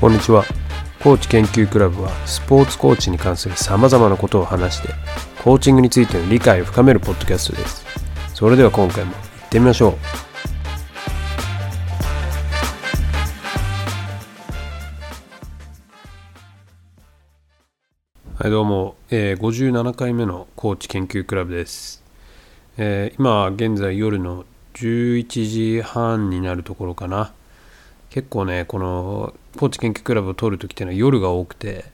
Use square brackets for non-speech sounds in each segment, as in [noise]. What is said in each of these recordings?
こんにちは。コーチ研究クラブはスポーツコーチに関するさまざまなことを話してコーチングについての理解を深めるポッドキャストです。それでは今回も行ってみましょう。はいどうも、えー、57回目のコーチ研究クラブです、えー今現在夜の11時半になるところかな。結構ねこのコーチ研究クラブを撮る時っていうのは夜が多くて、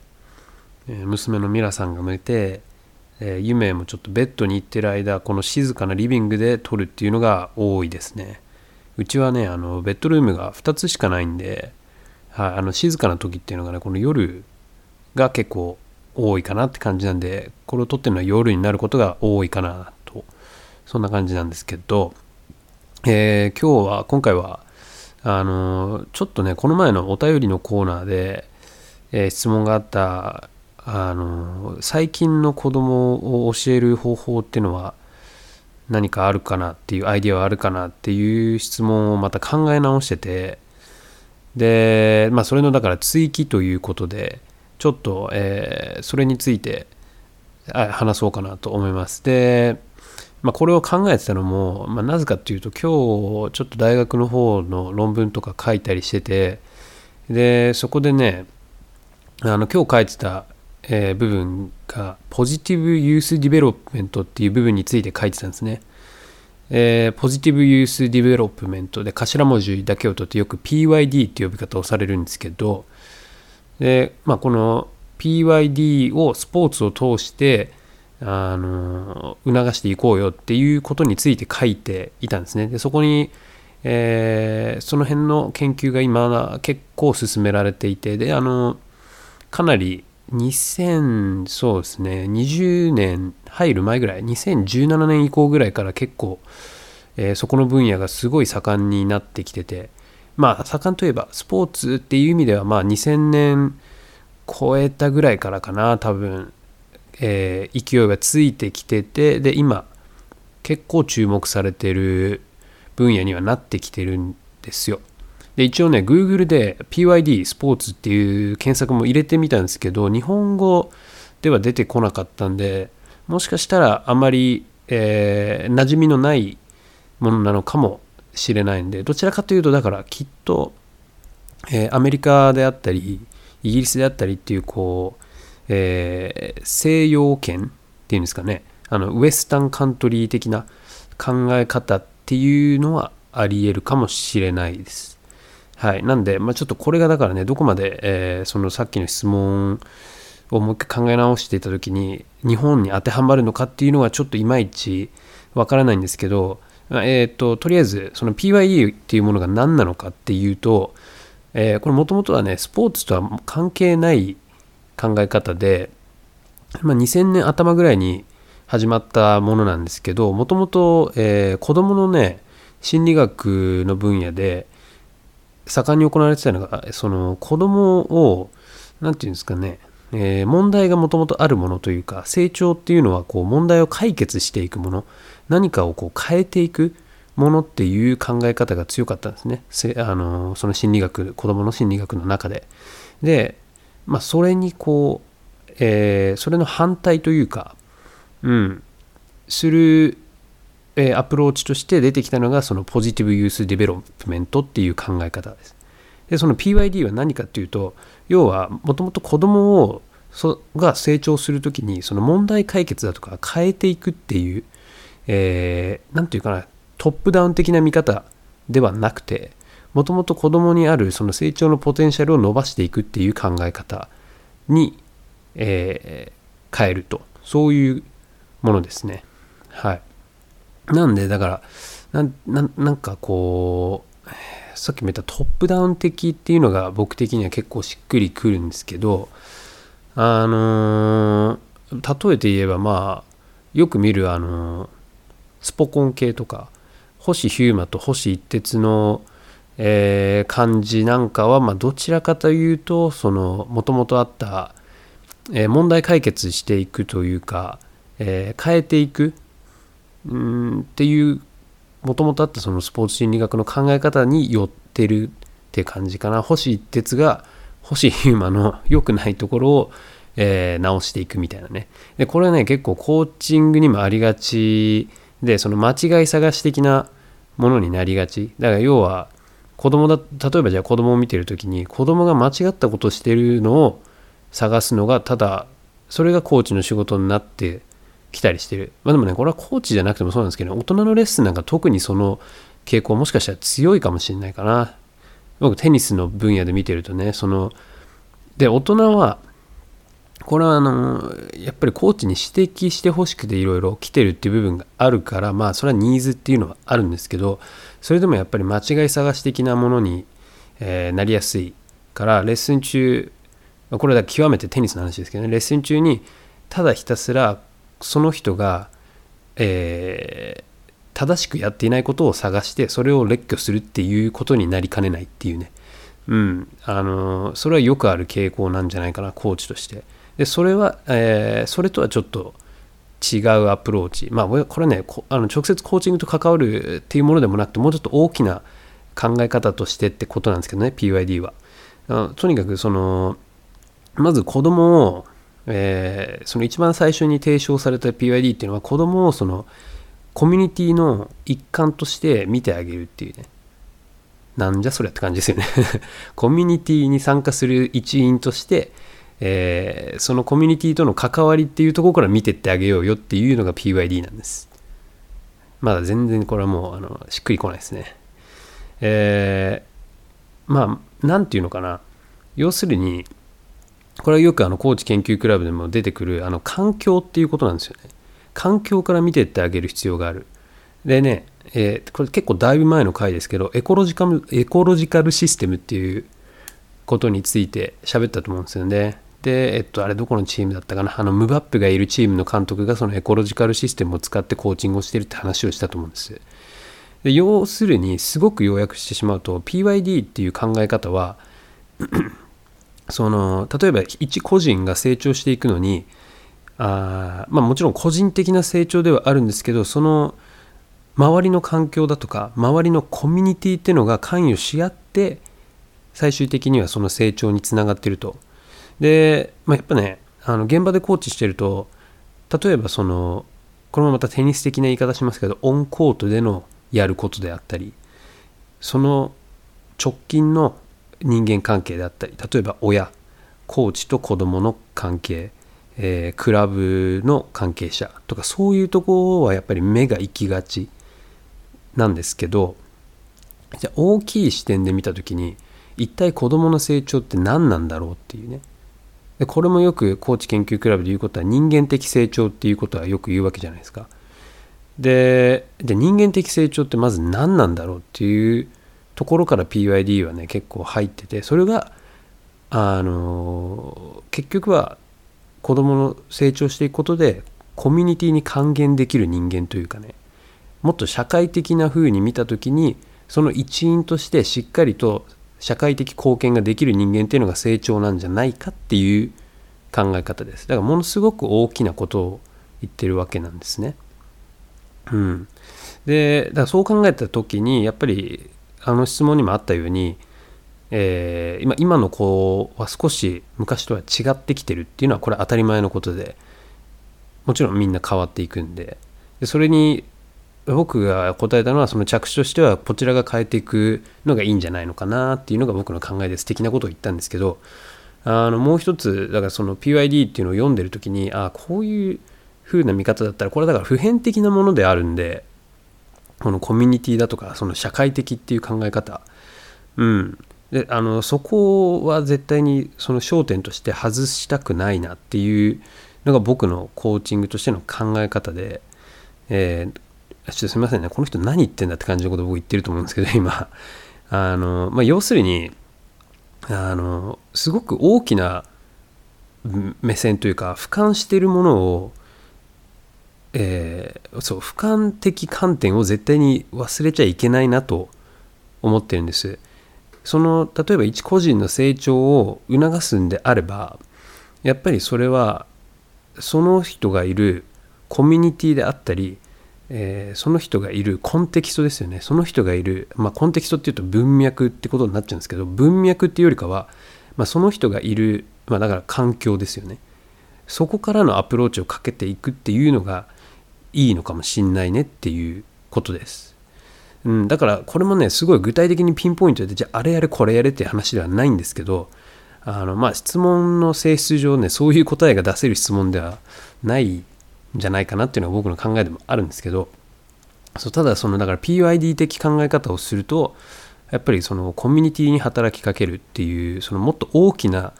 えー娘のミラさんが寝て、えー、夢もちょっとベッドに行ってる間この静かなリビングで撮るっていうのが多いですね。うちはねあのベッドルームが2つしかないんで、はい、あの静かな時っていうのがねこの夜が結構多いかなって感じなんでこれを撮ってるのは夜になることが多いかなと。そんな感じなんですけど、えー今日は今回はあのちょっとねこの前のお便りのコーナーで、えー質問があったあの最近の子供を教える方法っていうのは何かあるかなっていうアイディアはあるかなっていう質問をまた考え直しててでまあそれのだから追記ということでちょっと、えーそれについて話そうかなと思います。でまあ、これを考えてたのも、まあ、なぜかっていうと今日ちょっと大学の方の論文とか書いたりしててでそこでねあの今日書いてた、えー部分が positive youth development っていう部分について書いてたんですね。えー positive youth development で頭文字だけを取ってよく PYD って呼び方をされるんですけどで、まあ、この PYD をスポーツを通してあの促していこうよっていうことについて書いていたんですね。でそこに、えーその辺の研究が今結構進められていてであのかなり2000そうですね20年入る前ぐらい2017年以降ぐらいから結構、えーそこの分野がすごい盛んになってきててまあ盛んといえばスポーツっていう意味ではまあ2000年超えたぐらいからかな多分えー勢いがついてきててで今結構注目されてる分野にはなってきてるんですよ。で一応ね Google で PYD スポーツっていう検索も入れてみたんですけど日本語では出てこなかったんでもしかしたらあまり、えー馴染みのないものなのかもしれないんでどちらかというとだからきっと、えーアメリカであったりイギリスであったりっていうこうえー西洋圏っていうんですかねあのウエスタンカントリー的な考え方っていうのはありえるかもしれないです。はい、なんで、まあ、ちょっとこれがだからねどこまで、えーそのさっきの質問をもう一回考え直していた時に日本に当てはまるのかっていうのはちょっといまいちわからないんですけど、えー、ととりあえずその PYD っていうものが何なのかっていうと、えーこれもともとはねスポーツとは関係ない考え方で、まあ、2000年頭ぐらいに始まったものなんですけどもともと子どものね心理学の分野で盛んに行われてたのがその子どもを何て言うんですかね、えー問題がもともとあるものというか成長っていうのはこう問題を解決していくもの何かをこう変えていくものっていう考え方が強かったんですねあのその心理学子どもの心理学の中で。でまあ、それにこう、えーそれの反対というか、うん、する、えーアプローチとして出てきたのがその positive youth development っていう考え方です。でその PYD は何かっていうと要はもともと子供をそが成長するときにその問題解決だとか変えていくっていう、えーなんていうかなトップダウン的な見方ではなくてもともと子供にあるその成長のポテンシャルを伸ばしていくっていう考え方に、えー変えると。そういうものですね。はい。なんでだからなんななんかこうさっきも言ったトップダウン的っていうのが僕的には結構しっくりくるんですけどあのー例えて言えばまあよく見るあのースポコン系とか星飛雄馬と星一徹の、えー感じなんかは、まあ、どちらかというとそのもともとあった、えー問題解決していくというか、えー変えていくうんっていうもともとあったそのスポーツ心理学の考え方に寄ってるって感じかな。星一徹が星ヒューマの良くないところを、え、直していくみたいなね。でこれはね結構コーチングにもありがちでその間違い探し的なものになりがち。だから要は子供だ例えばじゃあ子供を見てる時に子供が間違ったことしてるのを探すのがただそれがコーチの仕事になってきたりしてる。まあでもねこれはコーチじゃなくてもそうなんですけど大人のレッスンなんか特にその傾向もしかしたら強いかもしれないかな。僕テニスの分野で見てるとねそので大人はこれはあのやっぱりコーチに指摘してほしくていろいろ来てるっていう部分があるからまあそれはニーズっていうのはあるんですけどそれでもやっぱり間違い探し的なものに、えー、なりやすいからレッスン中これは極めてテニスの話ですけどね。レッスン中にただひたすらその人が、えー、正しくやっていないことを探してそれを列挙するっていうことになりかねないっていうね。うん。あのそれはよくある傾向なんじゃないかなコーチとして。でそれは、えー、それとはちょっと違うアプローチ。まあこれねあの直接コーチングと関わるっていうものでもなくてもうちょっと大きな考え方としてってことなんですけどね PYD は。とにかくそのまず子供を、えー、その一番最初に提唱された PYD っていうのは子供をそのコミュニティの一環として見てあげるっていうね。なんじゃそりゃって感じですよね。[laughs] コミュニティに参加する一員として、えー、そのコミュニティとの関わりっていうところから見てってあげようよっていうのが PYD なんですまだ全然これはもうあのしっくりこないですねえー、まあ何て言うのかな要するにこれはよくあのコーチ研究クラブでも出てくるあの環境っていうことなんですよね。環境から見てってあげる必要がある。でね、えー、これ結構だいぶ前の回ですけどエコロジカルエコロジカルシステムっていうことについて喋ったと思うんですよね。で、えっと、あれどこのチームだったかな？あのムバップがいるチームの監督がそのエコロジカルシステムを使ってコーチングをしてるって話をしたと思うんです。で要するにすごく要約してしまうと PYD っていう考え方は [clears throat] その例えば一個人が成長していくのにあまあもちろん個人的な成長ではあるんですけどその周りの環境だとか周りのコミュニティっていうのが関与し合って最終的にはその成長につながってると。で、まあ、やっぱねあの現場でコーチしてると例えばそのこれもまたテニス的な言い方しますけどオンコートでのやることであったりその直近の人間関係であったり例えば親コーチと子供の関係、えー、クラブの関係者とかそういうところはやっぱり目が行きがちなんですけどじゃ大きい視点で見た時に一体子供の成長って何なんだろうっていうね。でこれもよくコーチ研究クラブで言うことは人間的成長っていうことはよく言うわけじゃないですか。でで人間的成長ってまず何なんだろうっていうところから PYD はね結構入っててそれがあの結局は子供の成長していくことでコミュニティに還元できる人間というかねもっと社会的な風に見た時にその一員としてしっかりと社会的貢献ができる人間っていうのが成長なんじゃないかっていう考え方です。だからものすごく大きなことを言ってるわけなんですね。うん、でだからそう考えた時にやっぱりあの質問にもあったように、えー、今今の子は少し昔とは違ってきてるっていうのはこれ当たり前のことでもちろんみんな変わっていくんで。でそれに僕が答えたのはその着手としてはこちらが変えていくのがいいんじゃないのかなっていうのが僕の考えで素敵なことを言ったんですけどあのもう一つだからその PYD っていうのを読んでる時にああこういう風な見方だったらこれだから普遍的なものであるんでこのコミュニティだとかその社会的っていう考え方。うん。であのそこは絶対にその焦点として外したくないなっていうのが僕のコーチングとしての考え方で、えー、ちょっとすみませんね。この人何言ってんだって感じのこと僕言ってると思うんですけど今。あの、まあ、要するにあのすごく大きな目線というか俯瞰しているものをえー、そう俯瞰的観点を絶対に忘れちゃいけないなと思ってるんです。その例えば一個人の成長を促すんであればやっぱりそれはその人がいるコミュニティであったり、えー、その人がいるコンテキストですよねその人がいる、まあ、コンテキストっていうと文脈ってことになっちゃうんですけど文脈っていうよりかはまあ、その人がいる、まあ、だから環境ですよねそこからのアプローチをかけていくっていうのがいいのかもしんないねっていうことです。うん、だからこれもねすごい具体的にピンポイントでじゃああれやれこれやれっていう話ではないんですけどあのまあ質問の性質上ねそういう答えが出せる質問ではないじゃないかなっていうのが僕の考えでもあるんですけどそうただそのだから PYD 的考え方をするとやっぱりそのコミュニティに働きかけるっていうそのもっと大きな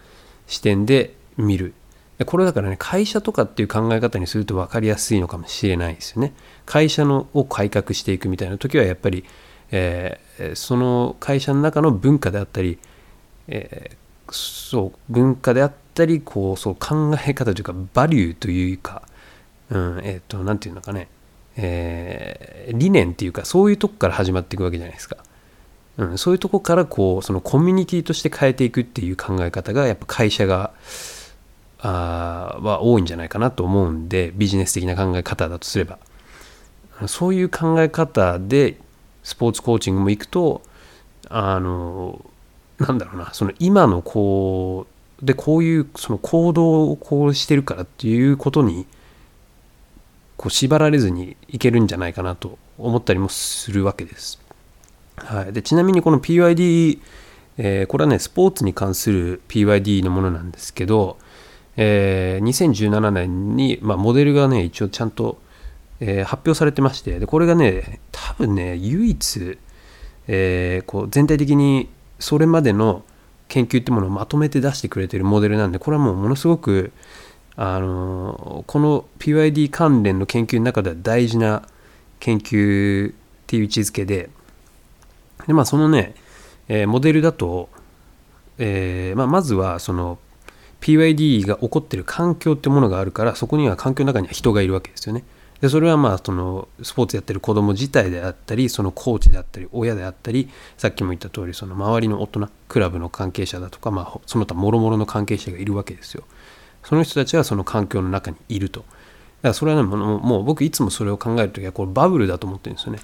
視点で見る。これだからね会社とかっていう考え方にすると分かりやすいのかもしれないですよね。会社のを改革していくみたいな時はやっぱり、えー、その会社の中の文化であったり、えー、そう文化であったりこうそう考え方というかバリューというか、うんえっ、ー、と何て言うのかね、え理念っていうかそういうとこから始まっていくわけじゃないですか。うん、そういうとこからこうそのコミュニティとして変えていくっていう考え方がやっぱ会社があは多いんじゃないかなと思うんでビジネス的な考え方だとすれば。そういう考え方でスポーツコーチングも行くとあのなんだろうなその今のこうでこういうその行動をこうしてるからっていうことにこう縛られずにいけるんじゃないかなと思ったりもするわけです。はい、でちなみにこの PYD、えー、これはねスポーツに関する PYD のものなんですけど、えー、2017年に、まあ、モデルがね一応ちゃんと、えー、発表されてましてでこれがね多分ね唯一、えー、こう全体的にそれまでの研究ってものをまとめて出してくれてるモデルなんでこれはもうものすごくあのこの PYD 関連の研究の中では大事な研究っていう位置づけででまあそのね、えー、モデルだと、えーまあ、まずはその PYD が起こってる環境ってものがあるからそこには環境の中には人がいるわけですよね。でそれはまあそのスポーツやってる子供自体であったりそのコーチであったり親であったりさっきも言った通りその周りの大人クラブの関係者だとか、まあ、その他もろもろの関係者がいるわけですよ。その人たちはその環境の中にいると。だからそれはねもう僕いつもそれを考える時はこれバブルだと思ってるんですよね。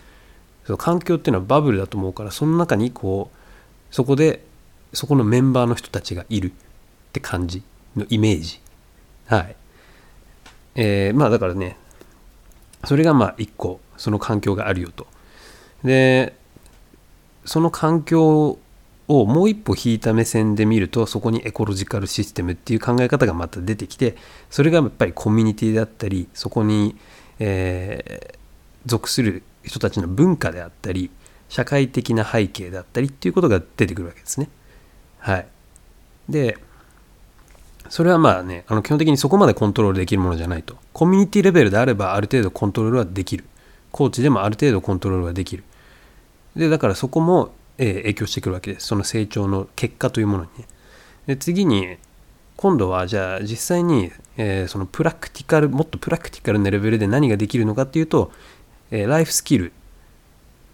その環境っていうのはバブルだと思うからその中にこうそこでそこのメンバーの人たちがいるって感じのイメージはいえー、まあだからねそれがまあ一個その環境があるよとでその環境をもう一歩引いた目線で見るとそこにエコロジカルシステムっていう考え方がまた出てきてそれがやっぱりコミュニティだったりそこに、えー、属する人たちの文化であったり社会的な背景だったりっていうことが出てくるわけですね。はい。でそれはまあねあの基本的にそこまでコントロールできるものじゃないとコミュニティレベルであればある程度コントロールはできるコーチでもある程度コントロールはできるでだからそこも、え、影響してくるわけです。その成長の結果というものに。ねで次に今度はじゃあ実際に、え、そのプラクティカルもっとプラクティカルなレベルで何ができるのかっていうとえ、ライフスキル。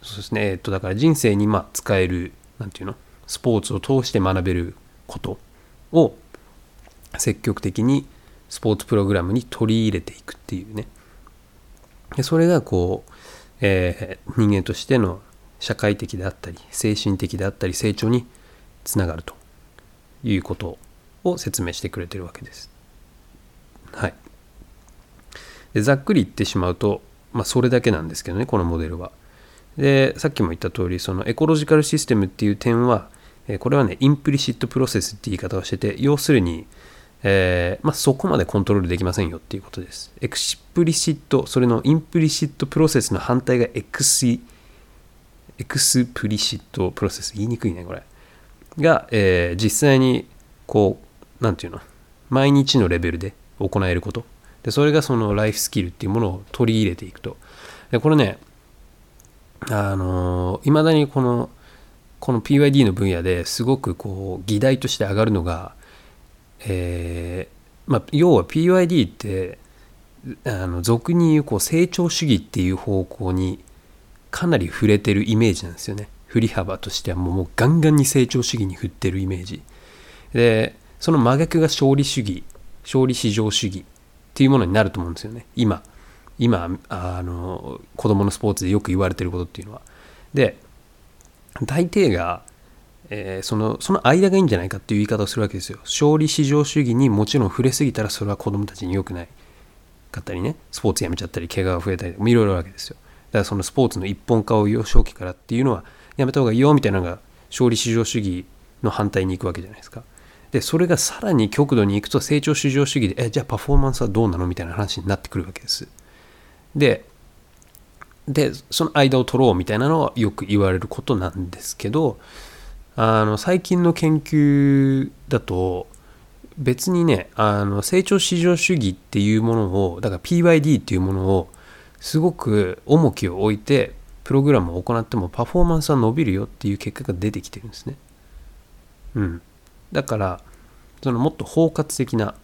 そうですね。えっとだから人生にまあ使えるなんていうの？スポーツを通して学べることを積極的にスポーツプログラムに取り入れていくっていうね。それがこう、えー、人間としての社会的であったり精神的であったり成長につながるということを説明してくれてるわけです。はい。でざっくり言ってしまうとまあ、それだけなんですけどねこのモデルは。でさっきも言った通りその ecological system っていう点はこれはね implicit process って言い方をしてて要するに、えー、まあ、そこまでコントロールできませんよっていうことです。 explicit それの implicit process の反対がエクシexplicit process 言いにくいねこれ。が、えー、実際にこう何て言うの？毎日のレベルで行えること。でそれがそのライフスキルっていうものを取り入れていくと。でこれねあのいまだにこのこの PYD の分野ですごくこう議題として上がるのが、えーまあ、要は PYD ってあの俗に言うこう成長主義っていう方向にかなり触れてるイメージなんですよね。振り幅としてはもうガンガンに成長主義に振ってるイメージ。でその真逆が勝利主義勝利至上主義っていうものになると思うんですよね。今今あの子供のスポーツでよく言われてることっていうのは。で大抵が、えー、そのその間がいいんじゃないかっていう言い方をするわけですよ。勝利至上主義にもちろん触れすぎたらそれは子供たちに良くない。かったりねスポーツやめちゃったり怪我が増えたりいろいろあるわけですよ。だからそのスポーツの一本化を幼少期からっていうのはやめた方がいいよみたいなのが勝利至上主義の反対に行くわけじゃないですか。でそれがさらに極度に行くと成長至上主義でえじゃあパフォーマンスはどうなのみたいな話になってくるわけです。ででその間を取ろうみたいなのはよく言われることなんですけどあの最近の研究だと別にねあの成長至上主義っていうものをだから PYD っていうものをすごく重きを置いてプログラムを行ってもパフォーマンスは伸びるよっていう結果が出てきてるんですね。うん。だからそのもっと包括的な、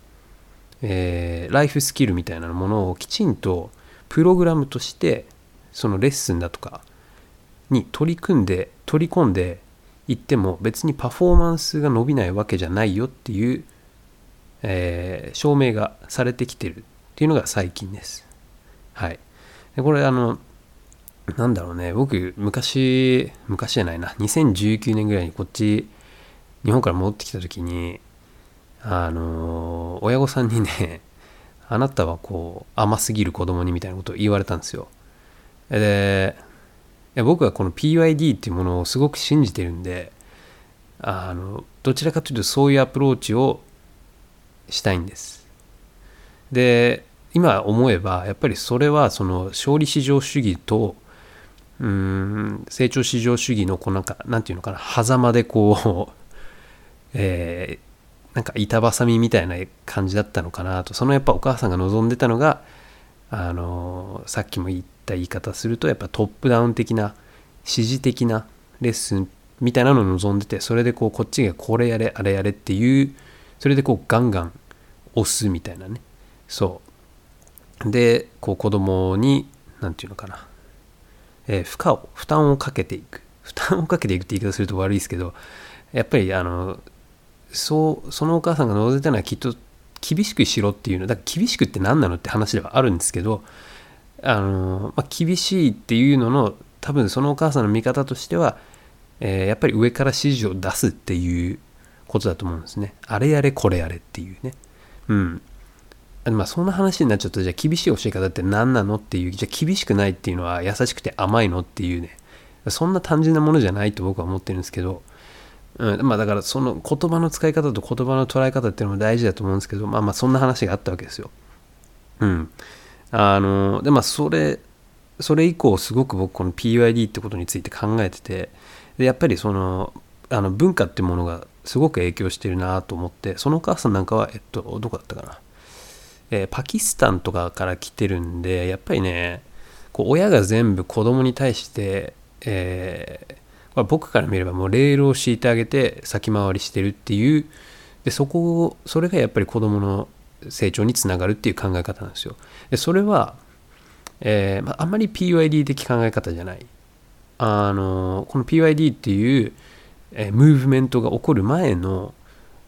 えー、ライフスキルみたいなものをきちんとプログラムとしてそのレッスンだとかに取り組んで取り込んでいっても別にパフォーマンスが伸びないわけじゃないよっていう、えー、証明がされてきてるっていうのが最近です。はい。でこれあのなんだろうね。僕昔昔じゃないな。2019年ぐらいにこっち日本から戻ってきた時にあの親御さんにね [laughs] あなたはこう甘すぎる子供にみたいなことを言われたんですよ。で僕はこの PYD っていうものをすごく信じてるんであのどちらかというとそういうアプローチをしたいんです。で今思えばやっぱりそれはその勝利至上主義とうん成長至上主義のこうなんかなんていうのかな狭間でこう [laughs] えー、なんか板挟みみたいな感じだったのかなと。そのやっぱお母さんが望んでたのがあのさっきも言った言い方するとやっぱトップダウン的な指示的なレッスンみたいなのを望んでてそれでこうこっちがこれやれあれやれっていうそれでこうガンガン押すみたいなね。そう。でこう子供に何て言うのかな、えー、負荷を負担をかけていく。負担をかけていくって言い方すると悪いですけどやっぱりあのそうそのお母さんが望んでたのはきっと厳しくしろっていうの。だから厳しくって何なのって話ではあるんですけどあの、まあ、厳しいっていうのの多分そのお母さんの見方としては、えー、やっぱり上から指示を出すっていうことだと思うんですね。あれやれこれやれっていうね。うん。まあそんな話になっちゃうとじゃあ厳しい教え方って何なのっていうじゃあ厳しくないっていうのは優しくて甘いのっていうねそんな単純なものじゃないと僕は思ってるんですけどうん、まあだからその言葉の使い方と言葉の捉え方っていうのも大事だと思うんですけどまあまあそんな話があったわけですよ。うん。あのでまあそれそれ以降すごく僕この PYD ってことについて考えててでやっぱりそのあの文化ってものがすごく影響してるなと思ってそのお母さんなんかはえっとどこだったかな、えー、パキスタンとかから来てるんでやっぱりねこう親が全部子供に対して、えーまあ、僕から見ればもうレールを敷いてあげて先回りしてるっていうでそこをそれがやっぱり子どもの成長につながるっていう考え方なんですよ。でそれは、えーまあ、あんまり PYD 的考え方じゃない。あのこの PYD っていう、えー、ムーブメントが起こる前の、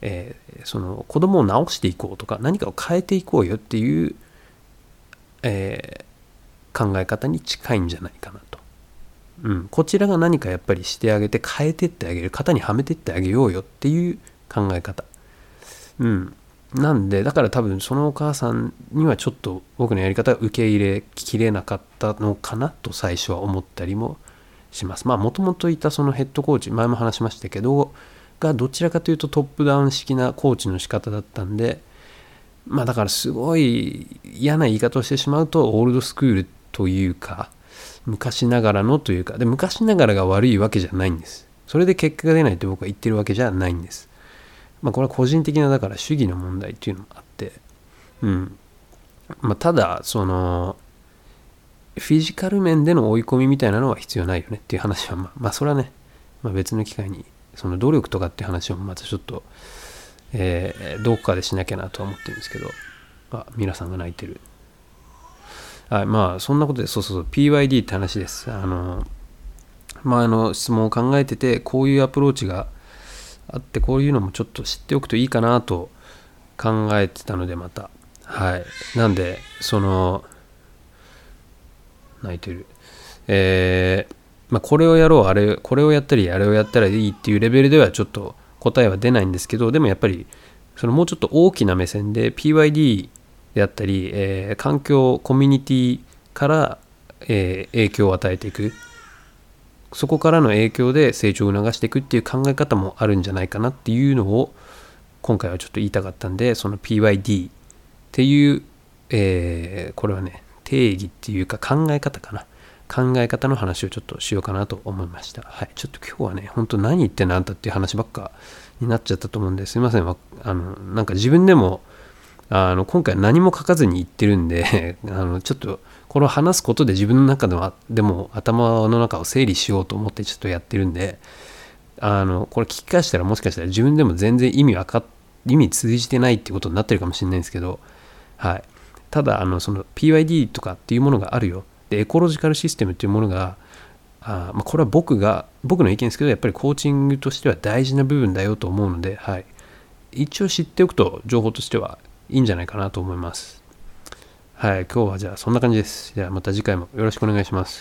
えー、その子供を直していこうとか何かを変えていこうよっていう、えー、考え方に近いんじゃないかなと。うん、こちらが何かやっぱりしてあげて変えてってあげる型にはめてってあげようよっていう考え方。うん。なんでだから多分そのお母さんにはちょっと僕のやり方が受け入れきれなかったのかなと最初は思ったりもします。まあもともといたそのヘッドコーチ前も話しましたけどがどちらかというとトップダウン式なコーチの仕方だったんでまあだからすごい嫌な言い方をしてしまうとオールドスクールというか昔ながらのというかで昔ながらが悪いわけじゃないんです。それで結果が出ないって僕は言ってるわけじゃないんです。まあこれは個人的なだから主義の問題っていうのもあってうん。まあただそのフィジカル面での追い込みみたいなのは必要ないよねっていう話はまあ、まあ、それはね、まあ、別の機会にその努力とかって話をまたちょっと、えー、どこかでしなきゃなとは思ってるんですけどあ皆さんが泣いてる。はい、まあそんなことでそうそうそう PYD って話です。あの前の質問を考えててこういうアプローチがあってこういうのもちょっと知っておくといいかなと考えてたのでまた。はい。なんでその泣いてる。えーまあ、これをやろうあれこれをやったりあれをやったらいいっていうレベルではちょっと答えは出ないんですけどでもやっぱりそのもうちょっと大きな目線で PYD であったり、えー、環境コミュニティから、えー、影響を与えていく。そこからの影響で成長を促していくっていう考え方もあるんじゃないかなっていうのを今回はちょっと言いたかったんでその PYD っていう、えー、これはね定義っていうか考え方かな。考え方の話をちょっとしようかなと思いました。はい。ちょっと今日はね、本当何言ってんのあんたっていう話ばっかになっちゃったと思うんですいません。あの、なんか自分でも、あの、今回何も書かずに言ってるんで [laughs] あの、ちょっと、これを話すことで自分の中でも、でも頭の中を整理しようと思ってちょっとやってるんで、あの、これ聞き返したらもしかしたら自分でも全然意味わか意味通じてないってことになってるかもしれないんですけど、はい。ただ、あの、その PYD とかっていうものがあるよ。でエコロジカルシステムというものがあ、まあ、これは僕が僕の意見ですけどやっぱりコーチングとしては大事な部分だよと思うので、はい、一応知っておくと情報としてはいいんじゃないかなと思います。はい今日はじゃあそんな感じです。じゃあまた次回もよろしくお願いします。